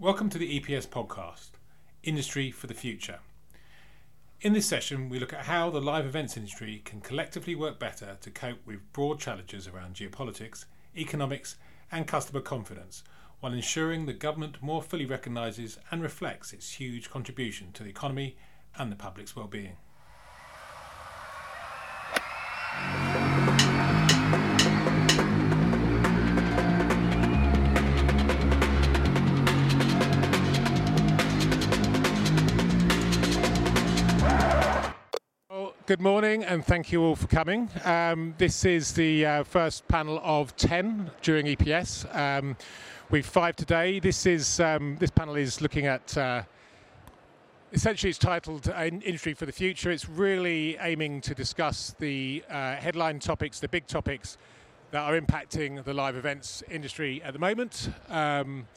Welcome to the EPS podcast, Industry for the Future. In this session, we look at how the live events industry can collectively work better to cope with broad challenges around geopolitics, economics, and customer confidence, while ensuring the government more fully recognises and reflects its huge contribution to the economy and the public's well-being. Good morning, and thank you all for coming. Um, this is the uh, first panel of 10 during EPS. Um, we've five today. This is um, this panel is looking at uh, essentially it's titled uh, Industry for the Future. It's really aiming to discuss the uh, headline topics, the big topics that are impacting the live events industry at the moment. Um,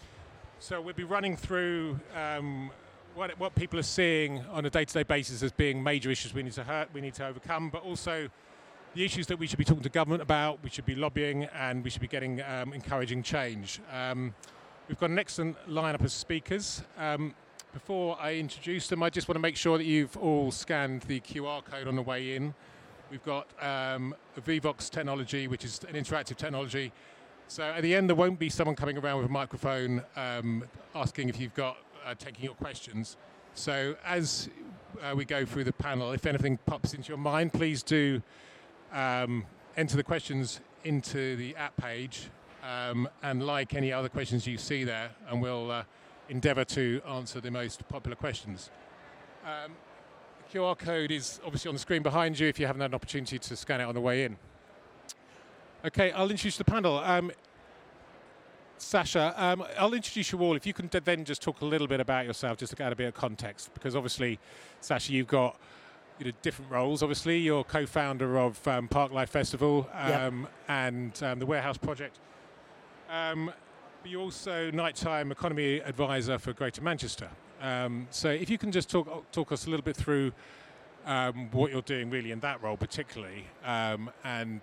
so we'll be running through um, what, what people are seeing on a day-to-day basis as being major issues we need to hurt, we need to overcome, but also the issues that we should be talking to government about, we should be lobbying, and we should be getting um, encouraging change. Um, we've got an excellent lineup of speakers. Um, before I introduce them, I just want to make sure that you've all scanned the QR code on the way in. We've got um, Vevox technology, which is an interactive technology. So at the end, there won't be someone coming around with a microphone um, asking if you've got uh, taking your questions. So as uh, we go through the panel, if anything pops into your mind, please do um, enter the questions into the app page um, and like any other questions you see there, and we'll uh, endeavour to answer the most popular questions. Um, the QR code is obviously on the screen behind you if you haven't had an opportunity to scan it on the way in. Okay, I'll introduce the panel. Sacha, um, I'll introduce you all. If you can then just talk a little bit about yourself, just to add a bit of context, because obviously, Sacha, you've got you know, different roles. Obviously, you're co-founder of um, Parklife Festival um, yep. and um, the Warehouse Project. Um, but you're also nighttime economy advisor for Greater Manchester. Um, so, if you can just talk talk us a little bit through what you're doing, really, in that role, particularly, and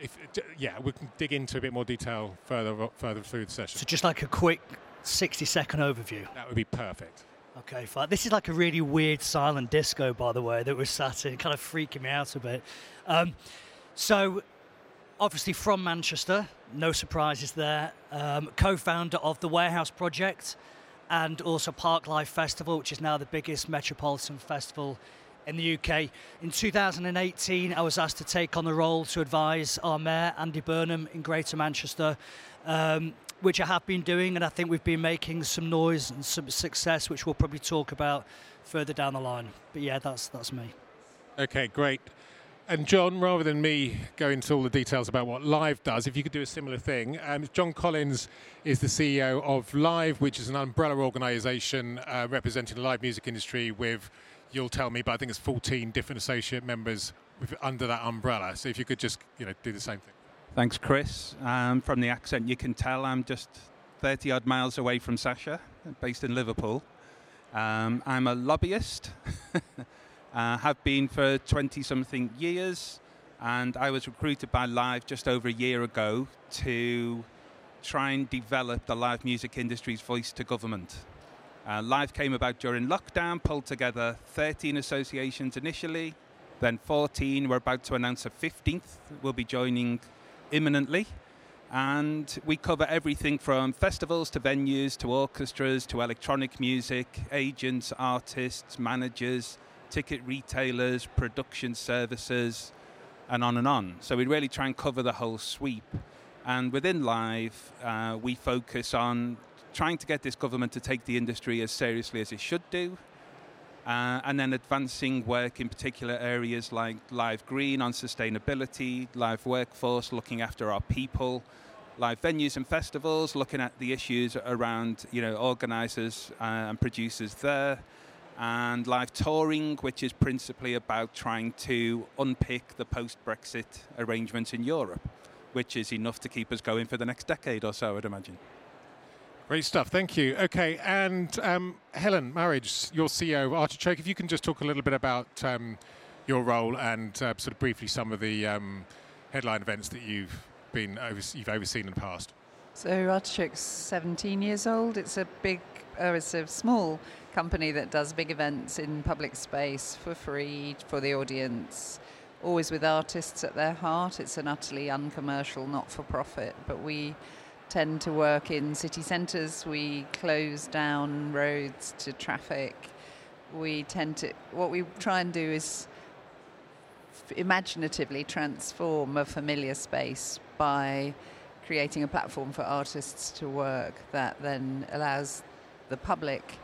if, yeah, we can dig into a bit more detail further further through the session. So just like a quick 60 second overview. That would be perfect. Okay, fine. This is like a really weird silent disco, by the way, that was sat in, kind of freaking me out a bit. Um, so, obviously from Manchester, no surprises there. Um, co-founder of the Warehouse Project, and also Parklife Festival, which is now the biggest metropolitan festival in the UK. In 2018, I was asked to take on the role to advise our Mayor, Andy Burnham, in Greater Manchester, um, which I have been doing, and I think we've been making some noise and some success, which we'll probably talk about further down the line. But yeah, that's, that's me. Okay, great. And Jon, rather than me go into all the details about what Live does, if you could do a similar thing, um, Jon Collins is the CEO of Live, which is an umbrella organisation uh, representing the live music industry with you'll tell me, but I think it's 14 different associate members under that umbrella. So if you could just you know do the same thing. Thanks, Chris. Um, from the accent, you can tell I'm just 30 odd miles away from Sacha, based in Liverpool. Um, I'm a lobbyist, uh, have been for 20 something years, and I was recruited by Live just over a year ago to try and develop the live music industry's voice to government. Uh, Live came about during lockdown, pulled together 13 associations initially, then 14. We're about to announce a 15th. We'll be joining imminently. And we cover everything from festivals to venues to orchestras to electronic music, agents, artists, managers, ticket retailers, production services, and on and on. So we really try and cover the whole sweep. And within Live, uh, we focus on trying to get this government to take the industry as seriously as it should do. Uh, and then advancing work in particular areas like Live Green on sustainability, Live Workforce looking after our people, live venues and festivals looking at the issues around you know organisers uh, and producers there, and live touring, which is principally about trying to unpick the post-Brexit arrangements in Europe, which is enough to keep us going for the next decade or so, I'd imagine. Great stuff, thank you. Okay, and um, Helen Marriage, your CEO of Artichoke, if you can just talk a little bit about um, your role and uh, sort of briefly some of the um, headline events that you've been over- you've overseen in the past. So Artichoke's 17 years old. It's a big, uh, it's a small company that does big events in public space for free for the audience. Always with artists at their heart. It's an utterly uncommercial, not-for-profit. But we tend to work in city centres. We close down roads to traffic. We tend to. What we try and do is imaginatively transform a familiar space by creating a platform for artists to work that then allows the public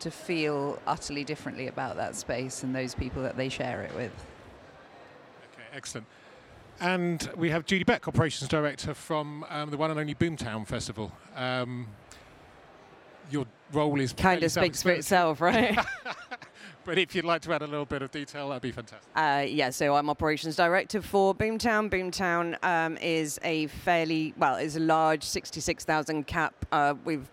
to feel utterly differently about that space and those people that they share it with. Okay, excellent. And we have Judy Beck, Operations Director from um, the one and only Boomtown Festival. Um, your role is kind of speaks for itself, right? but if you'd like to add a little bit of detail, that'd be fantastic. Uh, yeah, so I'm operations director for Boomtown. Boomtown um, is a fairly well, is a large 66,000 cap. Uh, we've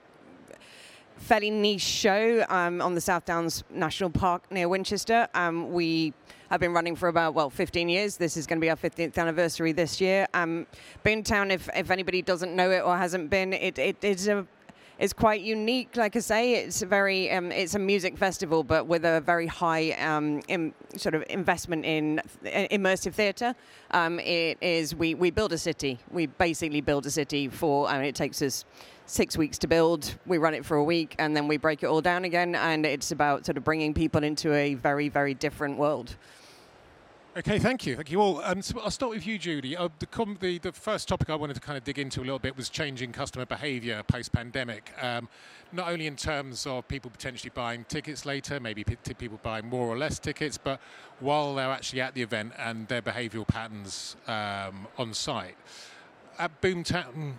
fairly niche show um, on the South Downs National Park near Winchester. Um, we have been running for about well 15 years. This is going to be our 15th anniversary this year. Um, Boomtown, if, if anybody doesn't know it or hasn't been, it, it is a is quite unique. Like I say, it's a very um, it's a music festival, but with a very high um, in, sort of investment in immersive theatre. Um, it is we we build a city. We basically build a city for. I mean, it takes us six weeks to build. We run it for a week, and then we break it all down again. And it's about sort of bringing people into a very very different world. Okay, thank you. Thank you all. Um, so I'll start with you, Judy. Uh, the, com- the, the, first topic I wanted to kind of dig into a little bit was changing customer behaviour post pandemic. Um, not only in terms of people potentially buying tickets later, maybe people buying more or less tickets, but while they're actually at the event and their behavioural patterns um, on site. At Boomtown,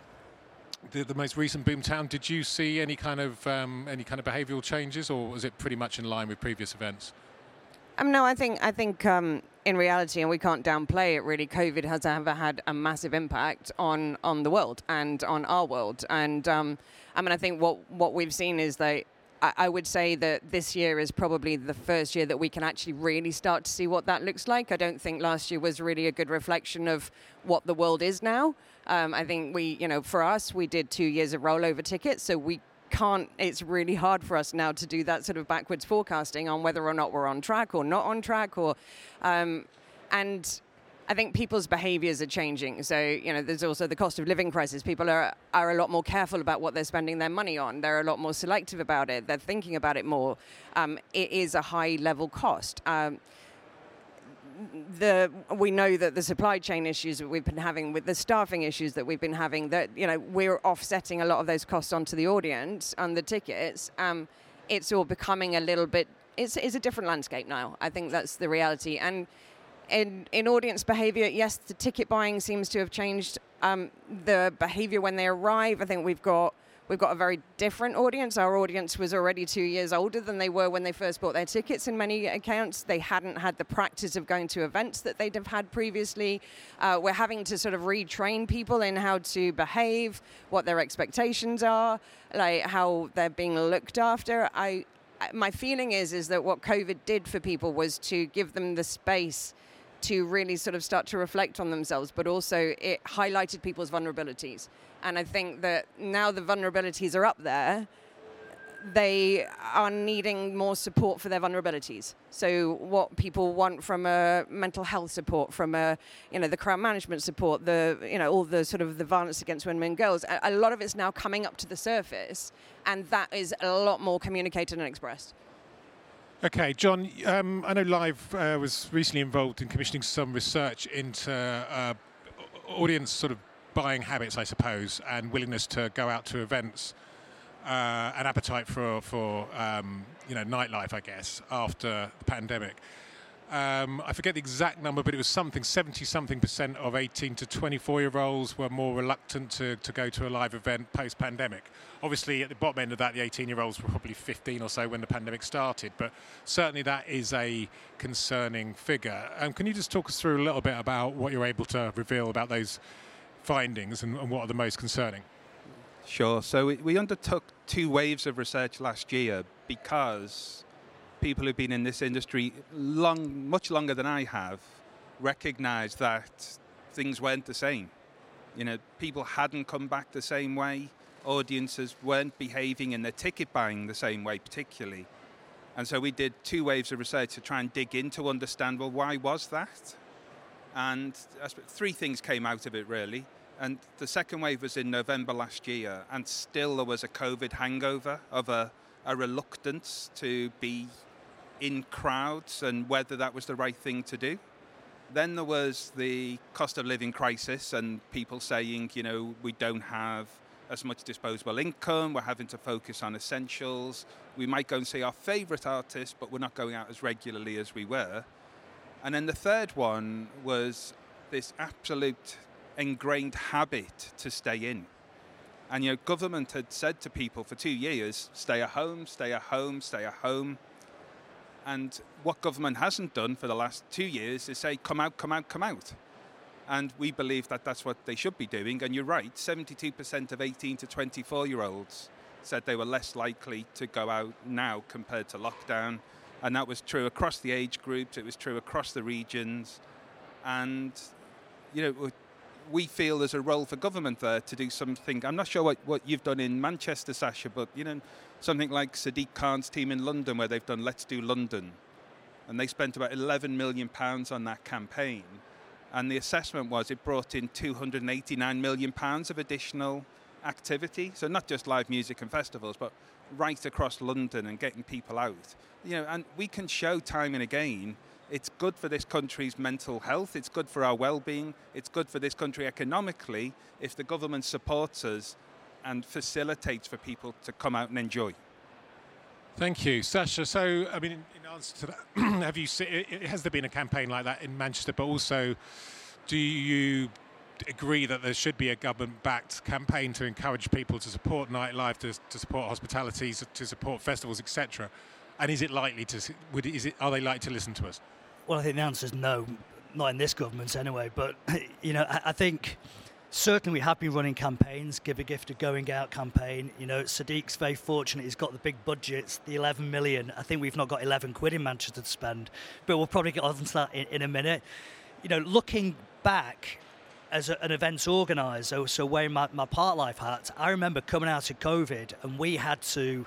the, the, most recent Boomtown, did you see any kind of um, any kind of behavioural changes, or was it pretty much in line with previous events? Um, no, I think I think um, in reality, and we can't downplay it. Really, COVID has ever had a massive impact on on the world and on our world. And um, I mean, I think what what we've seen is that I, would say that this year is probably the first year that we can actually really start to see what that looks like. I don't think last year was really a good reflection of what the world is now. Um, I think we, you know, for us, we did two years of rollover tickets, so we can't, it's really hard for us now to do that sort of backwards forecasting on whether or not we're on track or not on track or, um, and I think people's behaviors are changing. So, you know, there's also the cost of living crisis. People are, are a lot more careful about what they're spending their money on. They're a lot more selective about it. They're thinking about it more. Um, it is a high level cost. Um, the we know that the supply chain issues that we've been having with the staffing issues that we've been having that you know we're offsetting a lot of those costs onto the audience and the tickets um, it's all becoming a little bit it's, it's a different landscape now. I think that's the reality. And in, in audience behavior yes the ticket buying seems to have changed. Um, the behavior when they arrive i think we've got We've got a very different audience. Our audience was already two years older than they were when they first bought their tickets in many accounts. They hadn't had the practice of going to events that they'd have had previously. Uh, we're having to sort of retrain people in how to behave, what their expectations are, like how they're being looked after. I, my feeling is is that what COVID did for people was to give them the space to really sort of start to reflect on themselves, but also it highlighted people's vulnerabilities. And I think that now the vulnerabilities are up there, they are needing more support for their vulnerabilities. So what people want from a mental health support, from a you know the crowd management support, the you know all the sort of the violence against women and girls, a, a lot of it's now coming up to the surface, and that is a lot more communicated and expressed. Okay, Jon, um, I know Live uh, was recently involved in commissioning some research into uh, audience sort of buying habits, I suppose, and willingness to go out to events, uh, and appetite for for um, you know nightlife, I guess, after the pandemic. Um, I forget the exact number, but it was something 70 something percent of 18 to 24 year olds were more reluctant to, to go to a live event post pandemic. Obviously, at the bottom end of that, the 18 year olds were probably 15 or so when the pandemic started, but certainly that is a concerning figure. Um, can you just talk us through a little bit about what you're able to reveal about those findings and, and what are the most concerning? Sure. So we, we undertook two waves of research last year because people who've been in this industry long, much longer than I have, recognise that things weren't the same. You know, people hadn't come back the same way. Audiences weren't behaving in their ticket buying the same way, particularly. And so we did two waves of research to try and dig in to understand well, why was that? And three things came out of it really. And the second wave was in November last year, and still there was a COVID hangover of a, a reluctance to be in crowds and whether that was the right thing to do. Then there was the cost of living crisis and people saying, you know, we don't have as much disposable income, we're having to focus on essentials. We might go and see our favourite artists, but we're not going out as regularly as we were. And then the third one was this absolute ingrained habit to stay in. And you know, government had said to people for two years, stay at home, stay at home, stay at home. And what government hasn't done for the last two years is say, come out, come out, come out. And we believe that that's what they should be doing. And you're right, 72% of 18 to 24 year olds said they were less likely to go out now compared to lockdown. And that was true across the age groups, it was true across the regions. And, you know, we feel there's a role for government there to do something. I'm not sure what, what you've done in Manchester, Sacha, but, you know, something like Sadiq Khan's team in London, where they've done Let's Do London. And they spent about 11 million pounds on that campaign. And the assessment was it brought in 289 million pounds of additional activity. So not just live music and festivals, but right across London and getting people out. You know, and we can show time and again it's good for this country's mental health, it's good for our well-being, it's good for this country economically if the government supports us and facilitates for people to come out and enjoy. Thank you, Sacha. So, I mean, in, answer to that, have you seen? Has there been a campaign like that in Manchester? But also, do you agree that there should be a government-backed campaign to encourage people to support nightlife, to, to support hospitality, to support festivals, etc.? And is it likely to? Would is it? Are they likely to listen to us? Well, I think the answer is no, not in this government anyway. But you know, I, I think certainly we have been running campaigns, Give a Gift of Going Out campaign. You know, Sadiq's very fortunate, he's got the big budgets, the 11 million. I think we've not got 11 quid in Manchester to spend, but we'll probably get on to that in, in a minute. You know, looking back as a, an events organiser, so wearing my, my Parklife hat, I remember coming out of COVID and we had to.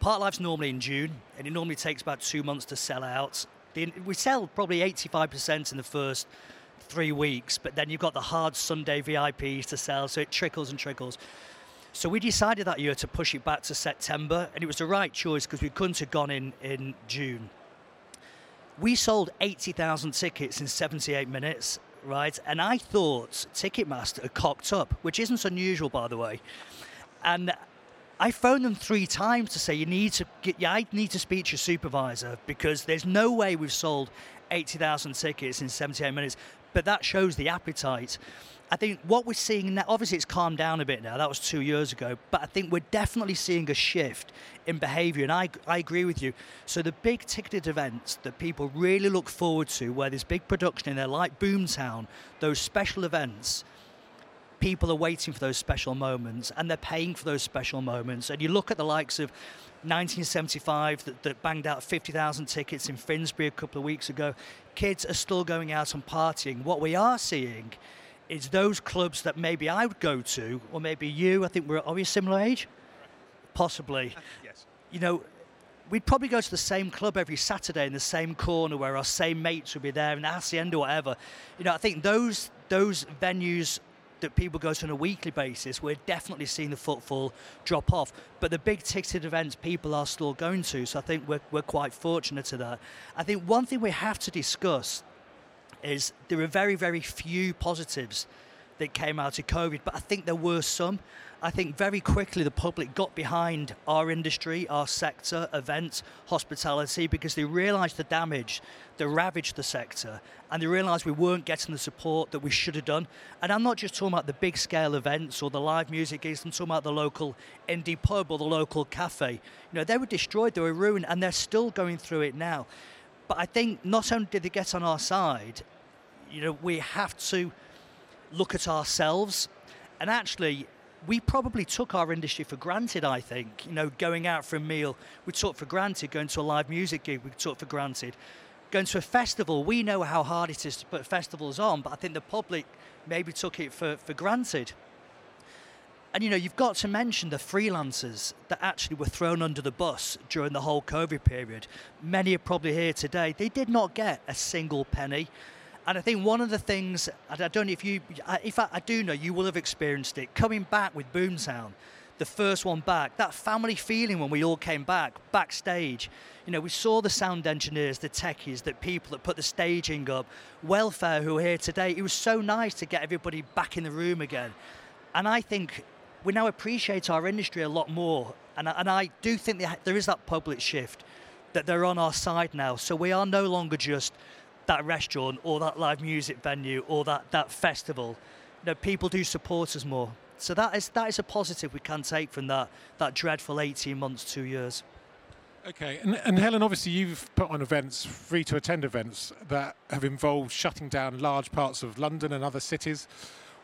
Parklife's normally in June, and it normally takes about two months to sell out. The, we sell probably 85% in the first three weeks, but then you've got the hard Sunday VIPs to sell, so it trickles and trickles. So we decided that year to push it back to September, and it was the right choice because we couldn't have gone in in June. We sold 80,000 tickets in 78 minutes, right? And I thought Ticketmaster had cocked up, which isn't unusual, by the way. And I phoned them three times to say you need to get, yeah, I need to speak to your supervisor because there's no way we've sold 80,000 tickets in 78 minutes but that shows the appetite. I think what we're seeing now, obviously it's calmed down a bit now, that was two years ago, but I think we're definitely seeing a shift in behaviour, and I, I agree with you. So the big ticketed events that people really look forward to, where there's big production in there, like Boomtown, those special events, people are waiting for those special moments, and they're paying for those special moments. And you look at the likes of 1975 that, that banged out 50,000 tickets in Finsbury a couple of weeks ago. Kids are still going out and partying. What we are seeing is those clubs that maybe I would go to, or maybe you, I think we're, are we a similar age? Possibly. yes. You know, we'd probably go to the same club every Saturday in the same corner where our same mates would be there in the Hacienda or whatever. You know, I think those those venues that people go to on a weekly basis, we're definitely seeing the footfall drop off. But the big ticketed events people are still going to, so I think we're, we're quite fortunate to that. I think one thing we have to discuss is there are very, very few positives that came out of COVID, but I think there were some. I think very quickly the public got behind our industry, our sector, events, hospitality, because they realised the damage that ravaged the sector and they realised we weren't getting the support that we should have done. And I'm not just talking about the big scale events or the live music gigs, I'm talking about the local indie pub or the local cafe. You know, they were destroyed, they were ruined, and they're still going through it now. But I think not only did they get on our side, you know, we have to look at ourselves and actually we probably took our industry for granted, I think. You know, going out for a meal, we took for granted. Going to a live music gig, we took for granted. going to a festival, we know how hard it is to put festivals on, but I think the public maybe took it for, for granted. And you know, you've got to mention the freelancers that actually were thrown under the bus during the whole COVID period. Many are probably here today. They did not get a single penny. And I think one of the things, I don't know if you, if I, I do know, you will have experienced it, coming back with Boomtown, the first one back, that family feeling when we all came back, backstage. You know, we saw the sound engineers, the techies, the people that put the staging up, welfare who are here today. It was so nice to get everybody back in the room again. And I think we now appreciate our industry a lot more. And, and I do think there is that public shift, that they're on our side now. So we are no longer just that restaurant or that live music venue or that, that festival. You know, people do support us more. So that is that is a positive we can take from that that dreadful 18 months, two years. Okay, and, and, Helen, obviously you've put on events, free to attend events that have involved shutting down large parts of London and other cities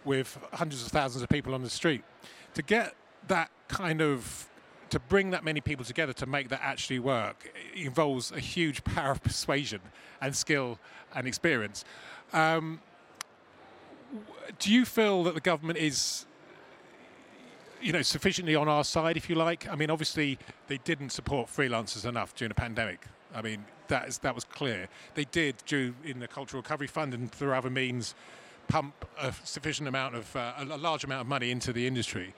with hundreds of thousands of people on the street. To get that kind of to bring that many people together to make that actually work involves a huge power of persuasion and skill and experience. Um, do you feel that the government is you know sufficiently on our side if you like? I mean obviously they didn't support freelancers enough during the pandemic. I mean that is that was clear. They did do in the cultural recovery fund and through other means pump a sufficient amount of uh, a large amount of money into the industry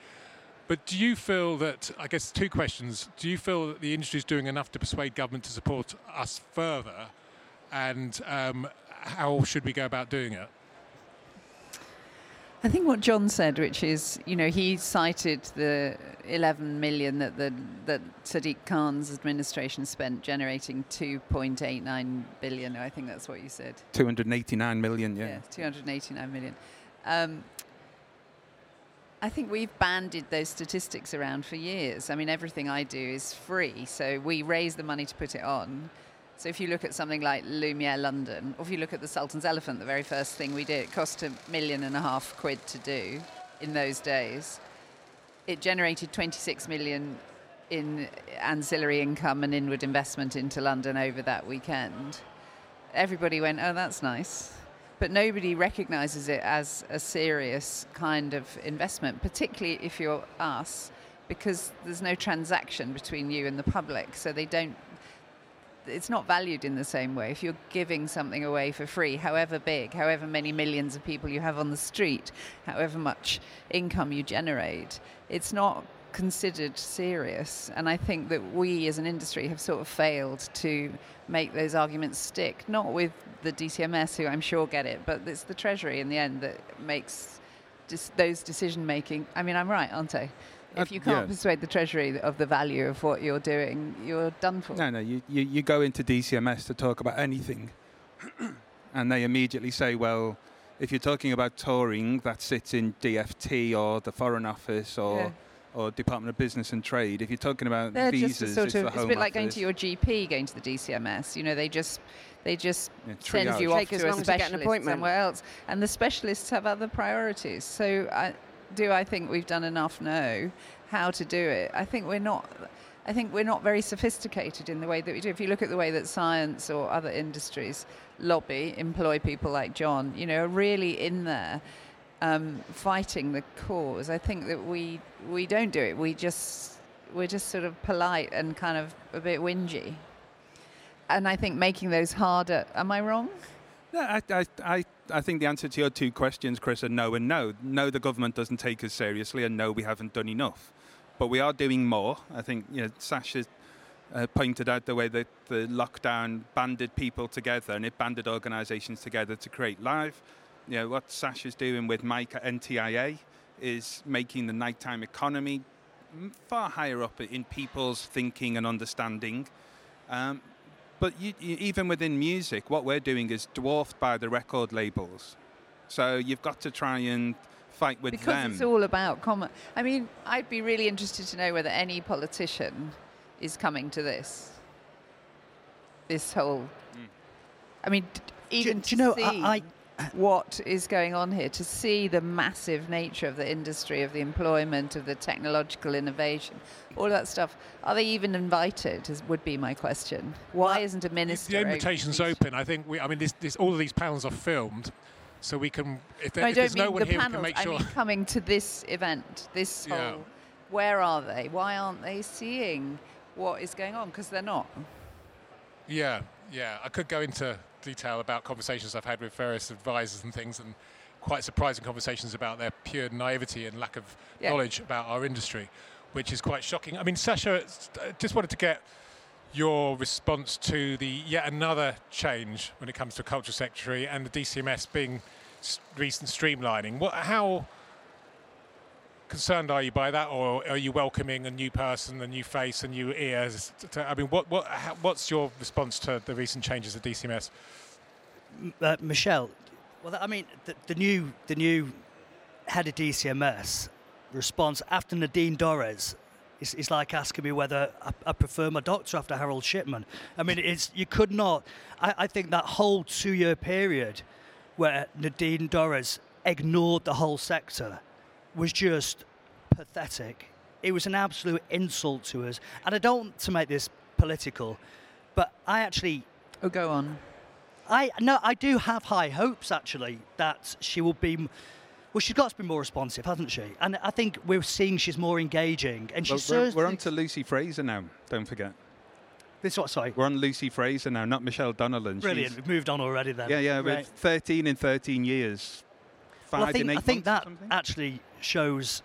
but do you feel that, I guess, two questions. Do you feel that the industry is doing enough to persuade government to support us further? And um, how should we go about doing it? I think what Jon said, which is, you know, he cited the 11 million that the that Sadiq Khan's administration spent generating 2.89 billion. I think that's what you said. 289 million, yeah. Yeah, 289 million. Um, I think we've banded those statistics around for years. I mean, everything I do is free, so we raise the money to put it on. So if you look at something like Lumiere London, or if you look at the Sultan's Elephant, the very first thing we did, it cost a million and a half quid to do in those days. It generated 26 million in ancillary income and inward investment into London over that weekend. Everybody went, oh, that's nice but nobody recognizes it as a serious kind of investment, particularly if you're us, because there's no transaction between you and the public. So they don't, it's not valued in the same way. If you're giving something away for free, however big, however many millions of people you have on the street, however much income you generate, it's not considered serious. And I think that we as an industry have sort of failed to make those arguments stick, not with the DCMS, who I'm sure get it, but it's the Treasury in the end that makes dis- those decision making. I mean, I'm right, aren't I? Uh, if you can't persuade the Treasury of the value of what you're doing, you're done for. No, no, you, you, you go into DCMS to talk about anything, and they immediately say, well, if you're talking about touring, that sits in DFT or the Foreign Office or. Yeah or Department of Business and Trade. If you're talking about They're visas, sort of, it's, it's a bit like going to your GP, going to the DCMS. You know, they just they just yeah, send you off to a specialist to somewhere else, and the specialists have other priorities. So, I, do I think we've done enough? No. How to do it? I think we're not. I think we're not very sophisticated in the way that we do. If you look at the way that science or other industries lobby, employ people like Jon, you know, are really in there um, fighting the cause. I think that we we don't do it. We just we're just sort of polite and kind of a bit whingy. And I think making those harder. Am I wrong? No, I, I, I, I think the answer to your two questions, Chris, are no and no. No, the government doesn't take us seriously, and no, we haven't done enough. But we are doing more. I think you know, Sacha uh, pointed out the way that the lockdown banded people together and it banded organisations together to create live you know, what Sacha's doing with Mike at NTIA is making the nighttime economy far higher up in people's thinking and understanding. Um, but you, you, even within music, what we're doing is dwarfed by the record labels. So you've got to try and fight with because them. Because it's all about common. I mean, I'd be really interested to know whether any politician is coming to this. This whole. Mm. I mean, even do, do you know, I, what is going on here, to see the massive nature of the industry, of the employment, of the technological innovation, all that stuff. Are they even invited? Is, would be my question. Why Well, isn't a minister? The invitation's open. I think. We, I mean, this, this, all of these panels are filmed, so we can. If, there, No, I if don't there's mean no one the here, we panels. can make I mean coming to this event, this Yeah. whole. Where are they? Why aren't they seeing what is going on? Because they're not. Yeah, yeah. I could go into detail about conversations I've had with various advisors and things, and quite surprising conversations about their pure naivety and lack of Yeah. knowledge about our industry, which is quite shocking. I mean, Sacha, uh, just wanted to get your response to the yet another change when it comes to culture secretary and the DCMS being recent streamlining. What, how concerned are you by that, or are you welcoming a new person, a new face, a new ears? To, I mean, what, what, how, what's your response to the recent changes at DCMS? Uh, Michelle, well, I mean, the, the new the new head of DCMS response after Nadine Dorries is, is like asking me whether I, I prefer my doctor after Harold Shipman. I mean, it's you could not. I, I think that whole two-year period where Nadine Dorries ignored the whole sector was just pathetic. It was an absolute insult to us, and I don't want to make this political, but I actually Oh, go on. I no, I do have high hopes actually that she will be. Well, she's got to be more responsive, hasn't she? And I think we're seeing she's more engaging, and Well, she's we're, we're on to Lucy Frazer now. Don't forget. This what? Sorry, We're on Lucy Frazer now, not Michelle Donelan. brilliant. She's- We've moved on already then. yeah, yeah. Right. With 13 in 13 years. Five Well, I think in eight I think that something? actually shows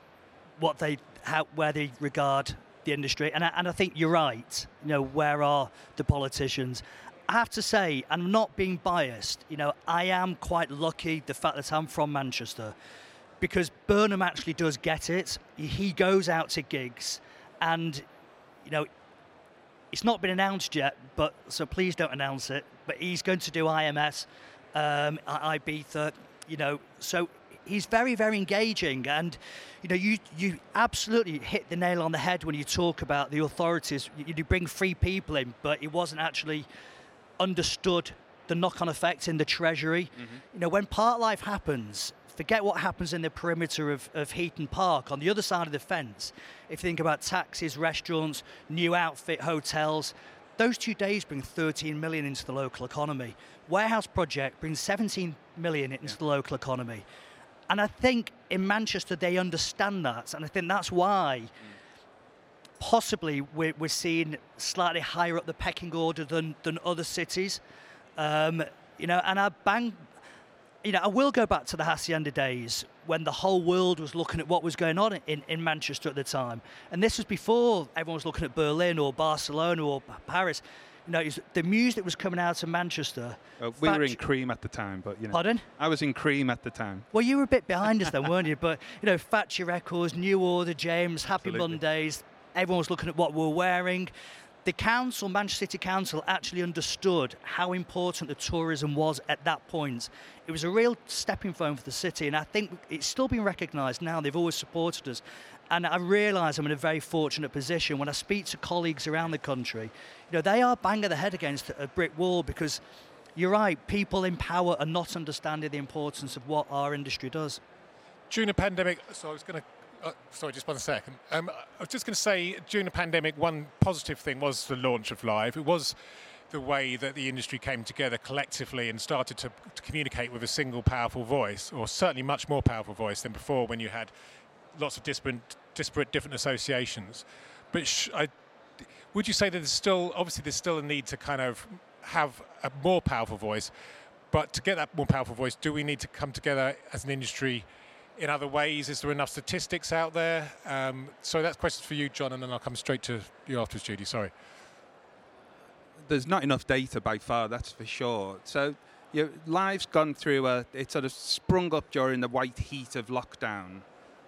what they how where they regard the industry, and I, and I think you're right. You know, where are the politicians? I have to say, I'm not being biased. You know, I am quite lucky the fact that I'm from Manchester, because Burnham actually does get it. He goes out to gigs, and you know, it's not been announced yet, but so please don't announce it. But he's going to do IMS, um, Ibiza, you know. So he's very, very engaging, and you know, you you absolutely hit the nail on the head when you talk about the authorities. You, you bring free people in, but it wasn't actually understood the knock-on effect in the treasury. Mm-hmm. You know, when Parklife happens, forget what happens in the perimeter of, of Heaton Park. On the other side of the fence, if you think about taxis, restaurants, new outfit hotels, those two days bring 13 million into the local economy. Warehouse project brings 17 million into the local economy. And I think in Manchester they understand that, and I think that's why possibly we're, we're seeing slightly higher up the pecking order than, than other cities. Um, you know, and I bang, you know, I will go back to the Hacienda days when the whole world was looking at what was going on in, in Manchester at the time. And this was before everyone was looking at Berlin or Barcelona or Paris. You know, the music that was coming out of Manchester. Uh, we were in Cream at the time, but you know. Pardon? I was in Cream at the time. Well, you were a bit behind us then, weren't you? But you know, Factory Records, New Order, James, Happy Absolutely. Mondays. Everyone was looking at what we were wearing. The council, Manchester City Council, actually understood how important the tourism was at that point. It was a real stepping stone for the city, and I think it's still being recognised now. They've always supported us, and I realise I'm in a very fortunate position when I speak to colleagues around the country. You know, they are banging their head against a brick wall because you're right. People in power are not understanding the importance of what our industry does. During the pandemic, so I was going to. Uh, sorry, just one second. Um, I was just going to say, during the pandemic, one positive thing was the launch of Live. It was the way that the industry came together collectively and started to, to communicate with a single powerful voice, or certainly much more powerful voice than before when you had lots of disparate, disparate different associations. But sh- I, would you say that there's still, obviously, there's still a need to kind of have a more powerful voice, but to get that more powerful voice, do we need to come together as an industry in other ways? Is there enough statistics out there? Um, so that's questions for you, Jon, and then I'll come straight to you afterwards, Judy. Sorry. there's not enough data by far, that's for sure. So, you know, Live's gone through a, it sort of sprung up during the white heat of lockdown.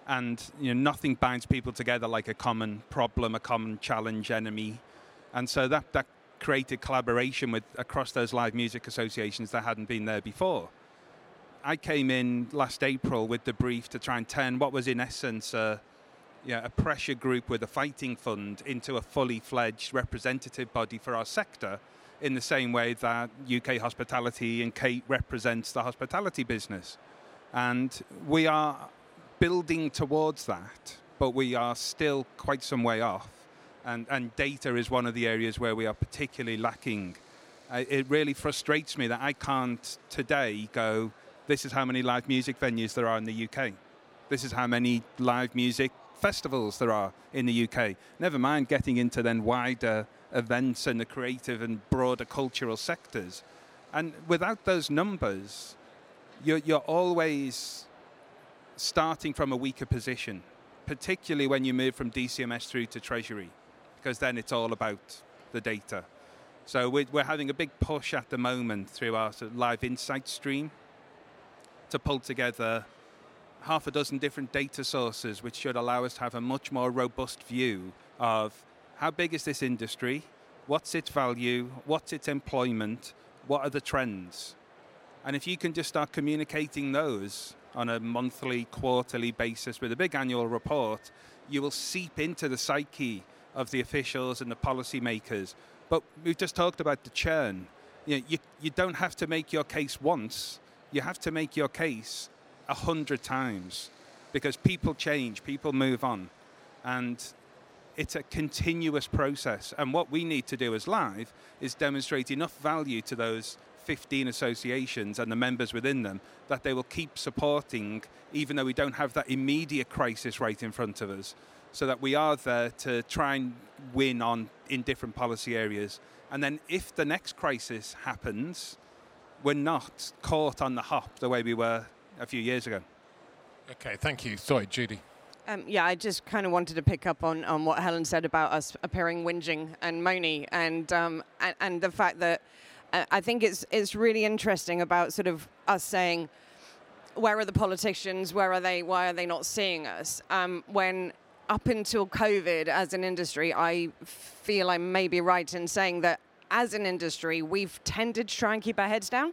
And, you know, nothing binds people together like a common problem, a common challenge, enemy. And so that, that created collaboration with across those live music associations that hadn't been there before. I came in last April with the brief to try and turn what was in essence a, a pressure group with a fighting fund into a fully fledged representative body for our sector in the same way that UK hospitality and Kate represents the hospitality business. And we are building towards that, but we are still quite some way off. And, and data is one of the areas where we are particularly lacking. It really frustrates me that I can't today go, this is how many live music venues there are in the UK. This is how many live music festivals there are in the UK. Never mind getting into then wider events and the creative and broader cultural sectors. And without those numbers, you're, you're always starting from a weaker position, particularly when you move from DCMS through to Treasury, because then it's all about the data. So we're, we're having a big push at the moment through our sort of live insight stream to pull together half a dozen different data sources, which should allow us to have a much more robust view of how big is this industry, what's its value, what's its employment, what are the trends. And if you can just start communicating those on a monthly, quarterly basis with a big annual report, you will seep into the psyche of the officials and the policymakers. But we've just talked about the churn. You, know, you, you don't have to make your case once, you have to make your case a hundred times because people change, people move on. And it's a continuous process. And what we need to do as Live is demonstrate enough value to those 15 associations and the members within them that they will keep supporting, even though we don't have that immediate crisis right in front of us, so that we are there to try and win on in different policy areas. And then if the next crisis happens, we're not caught on the hop the way we were a few years ago. Okay, thank you. Sorry, Judy. Um, yeah, I just kind of wanted to pick up on, on what Helen said about us appearing whinging and moany, and um, and, and, the fact that I think it's it's really interesting about sort of us saying, where are the politicians? Where are they? Why are they not seeing us? Um, when up until COVID, as an industry, I feel I may be right in saying that as an industry, we've tended to try and keep our heads down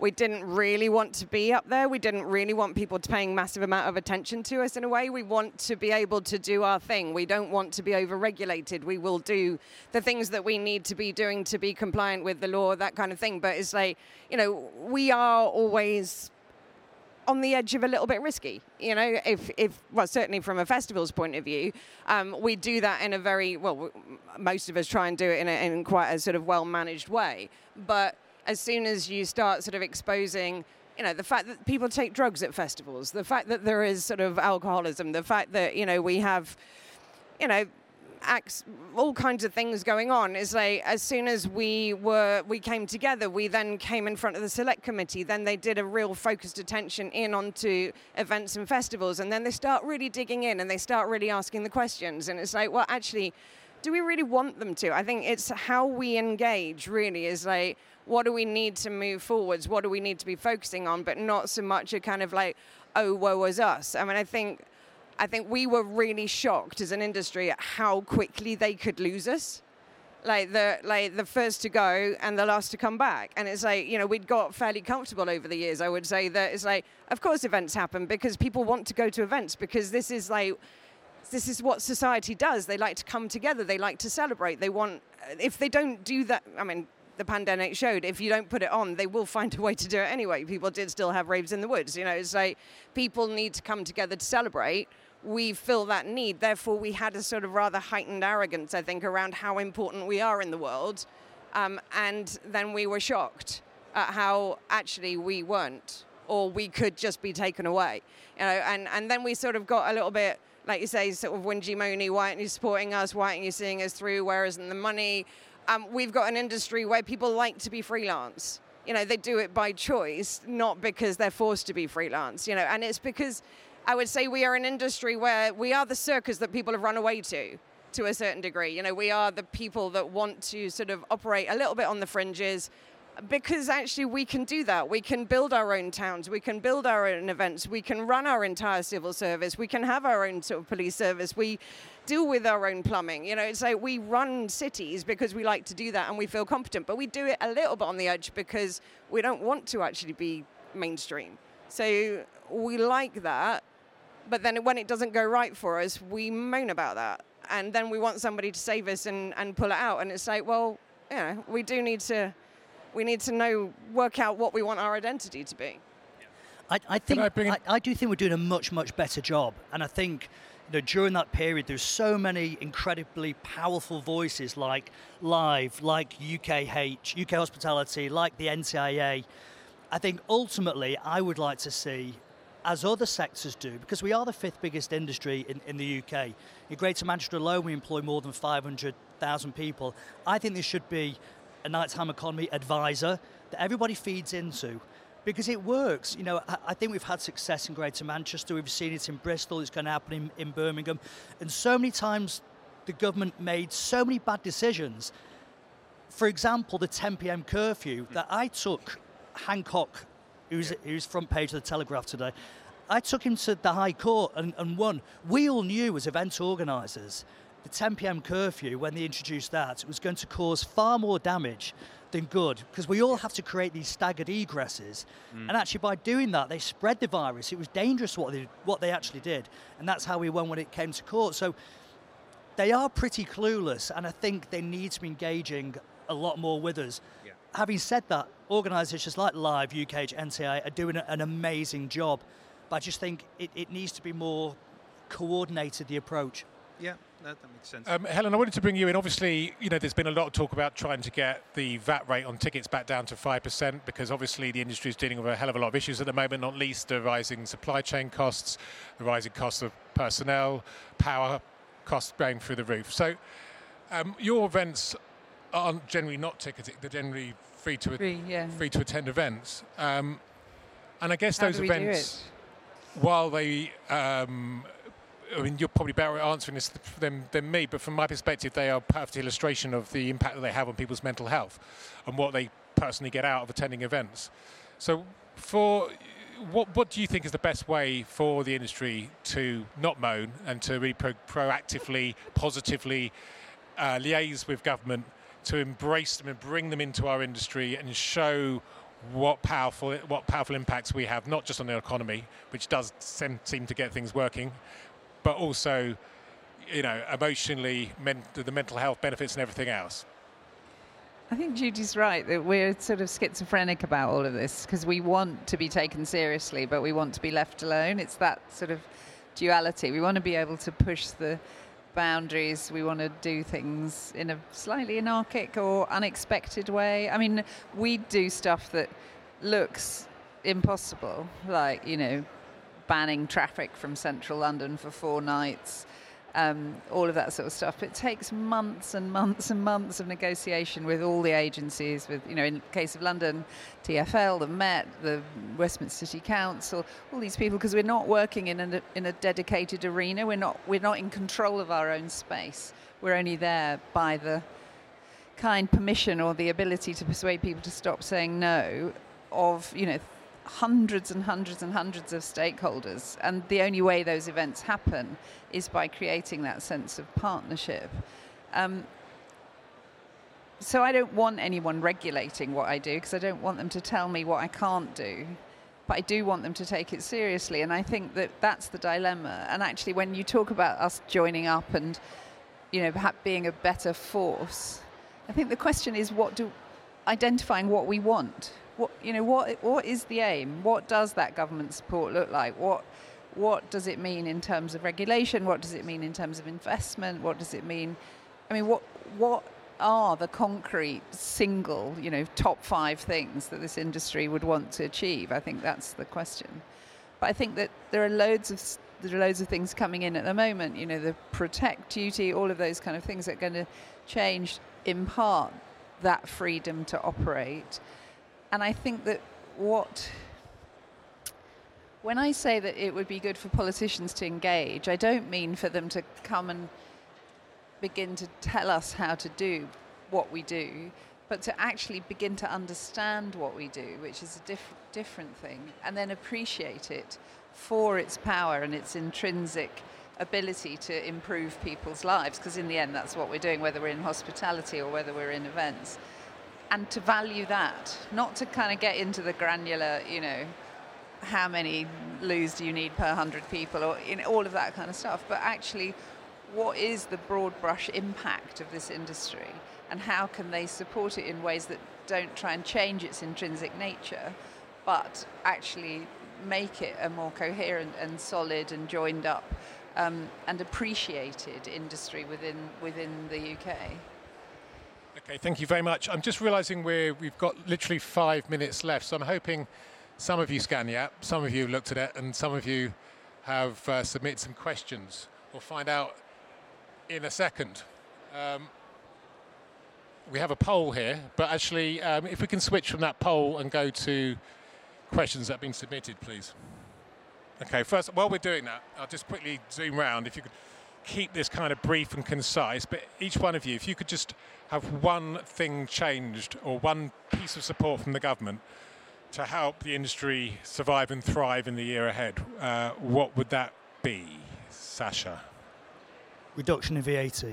we didn't really want to be up there. We didn't really want people paying massive amount of attention to us in a way. We want to be able to do our thing. We don't want to be over-regulated. We will do the things that we need to be doing to be compliant with the law, that kind of thing. But it's like, you know, we are always on the edge of a little bit risky. You know, if, if well, certainly from a festival's point of view, um, we do that in a very, well, most of us try and do it in, a, in quite a sort of well-managed way. But as soon as you start sort of exposing you know the fact that people take drugs at festivals the fact that there is sort of alcoholism the fact that you know we have you know acts all kinds of things going on is like as soon as we were we came together we then came in front of the select committee then they did a real focused attention in onto events and festivals and then they start really digging in and they start really asking the questions and it's like well actually do we really want them to? I think it's how we engage really is like what do we need to move forwards? What do we need to be focusing on? But not so much a kind of like, oh, woe is us. I mean, I think, I think we were really shocked as an industry at how quickly they could lose us. Like the like the first to go and the last to come back, and it's like you know we'd got fairly comfortable over the years. I would say that it's like, of course, events happen because people want to go to events because this is like this is what society does. They like to come together. They like to celebrate. They want, if they don't do that, I mean, the pandemic showed, if you don't put it on, they will find a way to do it anyway. People did still have raves in the woods. You know, it's like people need to come together to celebrate. We feel that need. Therefore, we had a sort of rather heightened arrogance, I think, around how important we are in the world. Um, and then we were shocked at how actually we weren't, or we could just be taken away. You know, and, and then we sort of got a little bit like you say, sort of whingy moany, why aren't you supporting us? Why aren't you seeing us through? Where isn't the money? Um, we've got an industry where people like to be freelance. You know, they do it by choice, not because they're forced to be freelance. You know, and it's because I would say we are an industry where we are the circus that people have run away to, to a certain degree. You know, we are the people that want to sort of operate a little bit on the fringes, because actually we can do that. We can build our own towns, we can build our own events, we can run our entire civil service, we can have our own sort of police service, we deal with our own plumbing. You know, it's like we run cities because we like to do that and we feel competent, but we do it a little bit on the edge because we don't want to actually be mainstream. So we like that, but then when it doesn't go right for us, we moan about that. And then we want somebody to save us and, and pull it out. And it's like, well, you know, we do need to, we need to know, work out what we want our identity to be. I, I think I bring I, I do think we're doing a much much better job, and I think you know during that period there's so many incredibly powerful voices like Live, like UKH, UK Hospitality, like the NTIA. I think ultimately I would like to see. As other sectors do, because we are the fifth biggest industry in, in the UK. In Greater Manchester alone, we employ more than 500,000 people. I think there should be a nighttime economy advisor that everybody feeds into because it works. You know, I, think we've had success in Greater Manchester. We've seen it in Bristol. It's going to happen in, in Birmingham, and so many times the government made so many bad decisions. For example, the 10 p.m. curfew that I took Hancock, who's who's front page of the Telegraph today. I took him to the High Court and, and won. We all knew as event organisers the 10 p.m. curfew, when they introduced that, was going to cause far more damage than good because we all have to create these staggered egresses. Mm. And actually, by doing that, they spread the virus. It was dangerous what they, what they actually did. And that's how we won when it came to court. So they are pretty clueless, and I think they need to be engaging a lot more with us. Yeah. Having said that, organisations like Live, UKH, NCI are doing an amazing job, but I just think it, it needs to be more coordinated, the approach. Yeah, that, that makes sense. Um, Helen, I wanted to bring you in. Obviously, you know, there's been a lot of talk about trying to get the VAT rate on tickets back down to 5% because obviously the industry is dealing with a hell of a lot of issues at the moment, not least the rising supply chain costs, the rising costs of personnel, power costs going through the roof. So, um, your events aren't generally not ticketed, they're generally free to, Free, yeah. free to attend events. Um, and I guess How those do we do events it? while they, um, I mean, you're probably better at answering this than, than me, but from my perspective, they are a perfect illustration of the impact that they have on people's mental health and what they personally get out of attending events. So, for what, what do you think is the best way for the industry to not moan and to really pro- proactively, positively uh, liaise with government to embrace them and bring them into our industry and show what powerful what powerful impacts we have, not just on the economy, which does seem, seem to get things working, but also, you know, emotionally, men, the mental health benefits and everything else. I think Judy's right that we're sort of schizophrenic about all of this because we want to be taken seriously, but we want to be left alone. It's that sort of duality. We want to be able to push the boundaries. We want to do things in a slightly anarchic or unexpected way. I mean, we do stuff that looks impossible, like, you know, banning traffic from central London for four nights um, all of that sort of stuff. It takes months and months and months of negotiation with all the agencies. With you know, in the case of London, TFL, the Met, the Westminster City Council, all these people, because we're not working in a in a dedicated arena. We're not we're not in control of our own space. We're only there by the kind permission or the ability to persuade people to stop saying no of you know hundreds and hundreds and hundreds of stakeholders and the only way those events happen is by creating that sense of partnership. Um, so I don't want anyone regulating what I do because I don't want them to tell me what I can't do but I do want them to take it seriously and I think that that's the dilemma. And actually when you talk about us joining up and you know perhaps being a better force I think the question is what do identifying what we want. What you know what what is the aim? What does that government support look like? What what does it mean in terms of regulation? What does it mean in terms of investment? What does it mean i mean what what are the concrete single you know top 5 things that this industry would want to achieve? I think that's the question. But i think that there are loads of there are loads of things coming in at the moment you know the protect duty all of those kind of things that are going to change in part that freedom to operate. And I think that what, when I say that it would be good for politicians to engage, I don't mean for them to come and begin to tell us how to do what we do, but to actually begin to understand what we do, which is a diff- different thing, and then appreciate it for its power and its intrinsic ability to improve people's lives, because in the end, that's what we're doing, whether we're in hospitality or whether we're in events. And to value that, not to kind of get into the granular, you know, how many loos do you need per hundred people, or in all of that kind of stuff, but actually, what is the broad brush impact of this industry? And how can they support it in ways that don't try and change its intrinsic nature, but actually make it a more coherent and solid and joined up um, and appreciated industry within within the UK. Okay, thank you very much. I'm just realising we're we've got literally five minutes left, so I'm hoping some of you scan the app, some of you looked at it, and some of you have uh, submitted some questions. We'll find out in a second. Um, we have a poll here, but actually, um, if we can switch from that poll and go to questions that have been submitted, please. Okay, first, while we're doing that, I'll just quickly zoom round. If you could keep this kind of brief and concise, but each one of you, if you could just have one thing changed or one piece of support from the government to help the industry survive and thrive in the year ahead, uh, what would that be, Sacha? Reduction in VAT.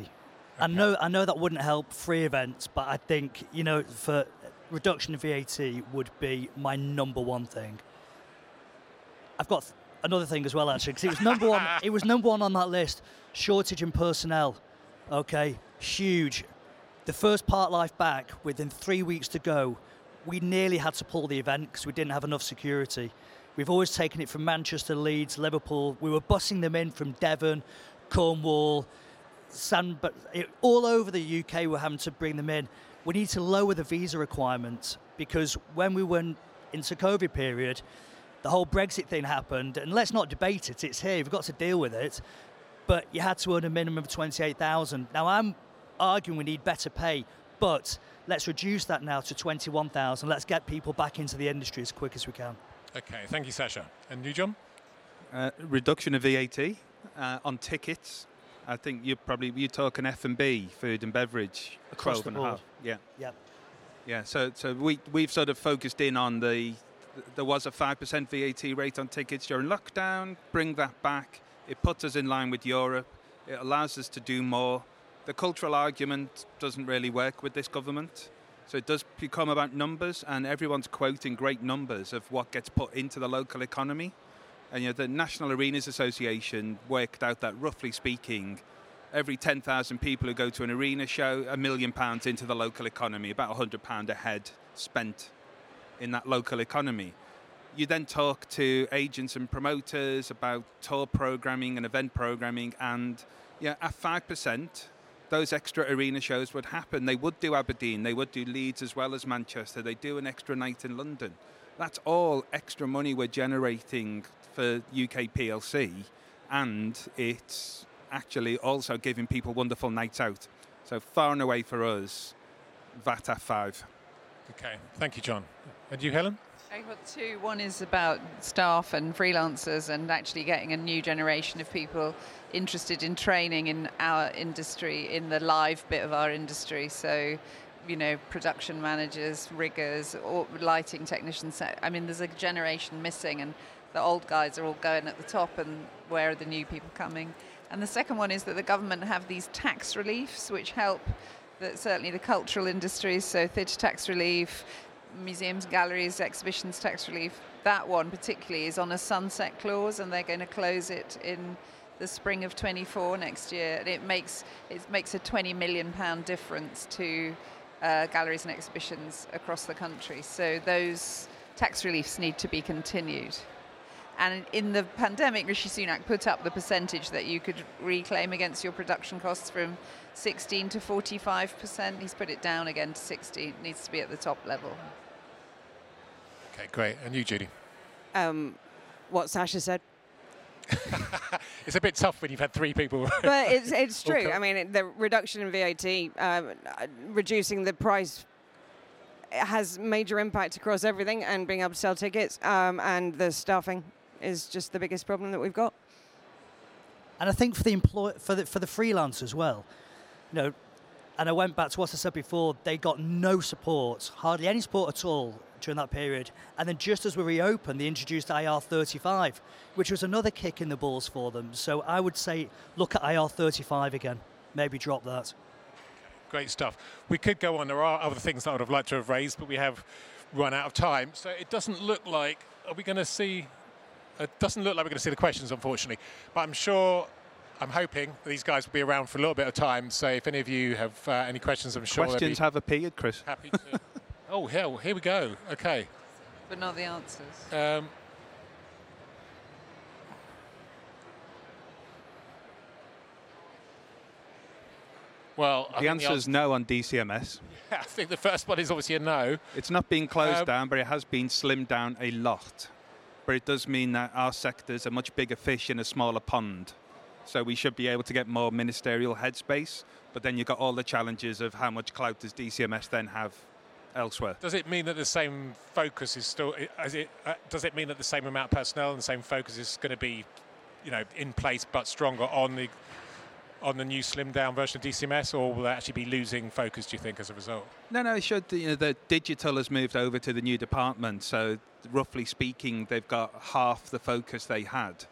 I know I know that wouldn't help free events, but I think you know for reduction in VAT would be my number one thing. I've got another thing as well actually because it was number one. It was number one on that list. Shortage in personnel. Okay, huge. The first Parklife back within three weeks to go, we nearly had to pull the event because we didn't have enough security. We've always taken it from Manchester, Leeds, Liverpool. We were bussing them in from Devon, Cornwall, San, but it, all over the UK we're having to bring them in. We need to lower the visa requirements because when we went into COVID period, the whole Brexit thing happened, and let's not debate it. It's here. We've got to deal with it. But you had to earn a minimum of twenty-eight thousand. Now I'm arguing we need better pay, but let's reduce that now to twenty-one thousand. Let's get people back into the industry as quick as we can. Okay, thank you, Sacha. And you, Jon? Uh, reduction of VAT uh, on tickets. I think you're probably you're talking F and B, food and beverage, Across 12 the and a board. half. Yeah, Yep. yeah. So so we we've sort of focused in on the. There was a five percent VAT rate on tickets during lockdown. Bring that back. It puts us in line with Europe. It allows us to do more. The cultural argument doesn't really work with this government. So it does become about numbers, and everyone's quoting great numbers of what gets put into the local economy. And you know, the National Arenas Association worked out that roughly speaking, every 10,000 people who go to an arena show, a million pounds into the local economy, about 100 pound a head spent in that local economy. You then talk to agents and promoters about tour programming and event programming, and yeah, at five percent, those extra arena shows would happen. They would do Aberdeen, they would do Leeds as well as Manchester. They do an extra night in London. That's all extra money we're generating for UK PLC, and it's actually also giving people wonderful nights out. So far and away for us, VAT at five. Okay, thank you, John. And you, Helen? I've got two. One is about staff and freelancers and actually getting a new generation of people interested in training in our industry, in the live bit of our industry. So, you know, production managers, riggers, or lighting technicians. I mean, there's a generation missing, and the old guys are all going at the top, and where are the new people coming? And the second one is that the government have these tax reliefs which help the, certainly the cultural industries, so theatre tax relief, museums, galleries, exhibitions tax relief. That one particularly is on a sunset clause, and they're going to close it in the spring of 24 next year. And it makes it makes a 20 million pound difference to uh, galleries and exhibitions across the country. So those tax reliefs need to be continued. And in the pandemic, Rishi Sunak put up the percentage that you could reclaim against your production costs from 16 to 45%. He's put it down again to 60. It needs to be at the top level. Okay, great. And you, Judy? Um, what Sacha said. It's a bit tough when you've had three people. but it's it's true. I mean, the reduction in VAT, um, uh, reducing the price, it has major impact across everything, and being able to sell tickets, um, and the staffing is just the biggest problem that we've got. And I think for the employ for the for the freelance as well, you know, and I went back to what I said before, they got no support, hardly any support at all during that period. And then just as we reopened, they introduced IR35, which was another kick in the balls for them. So I would say look at IR35 again, maybe drop that. Great stuff. We could go on. There are other things that I would have liked to have raised, but we have run out of time. So it doesn't look like. Are we going to see? It doesn't look like we're going to see the questions, unfortunately. But I'm sure I'm hoping these guys will be around for a little bit of time. So if any of you have uh, any questions, I'm sure Questions be have appeared, Chris. happy to. oh, hell, here we go. Okay. But not the answers. Um, well, The think answer is no on DCMS. Yeah, I think the first one is obviously a no. It's not being closed Um, down, but it has been slimmed down a lot. But it does mean that our sector is a much bigger fish in a smaller pond. So we should be able to get more ministerial headspace. But then you've got all the challenges of how much clout does DCMS then have elsewhere. Does it mean that the same focus is still? As it uh, does it mean that the same amount of personnel and the same focus is going to be, you know, in place but stronger on the on the new slimmed down version of DCMS, or will they actually be losing focus? Do you think as a result? No, no, it should. You know, the digital has moved over to the new department, so roughly speaking, they've got half the focus they had.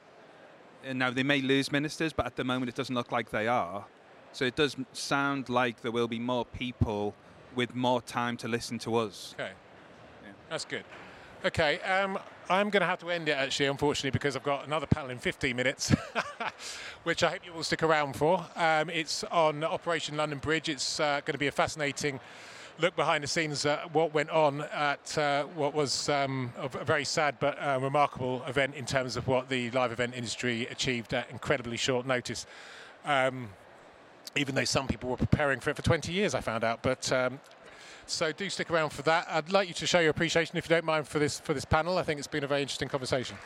And now they may lose ministers, but at the moment it doesn't look like they are. So it does sound like there will be more people with more time to listen to us. Okay, that's good. Okay, um, I'm going to have to end it actually, unfortunately, because I've got another panel in 15 minutes, which I hope you will stick around for. Um, it's on Operation London Bridge. It's uh, going to be a fascinating look behind the scenes at what went on at uh, what was um, a very sad but uh, remarkable event in terms of what the live event industry achieved at incredibly short notice. Um, even though some people were preparing for it for 20 years, I found out. But um, so do stick around for that. I'd like you to show your appreciation, if you don't mind, for this for this panel. I think it's been a very interesting conversation.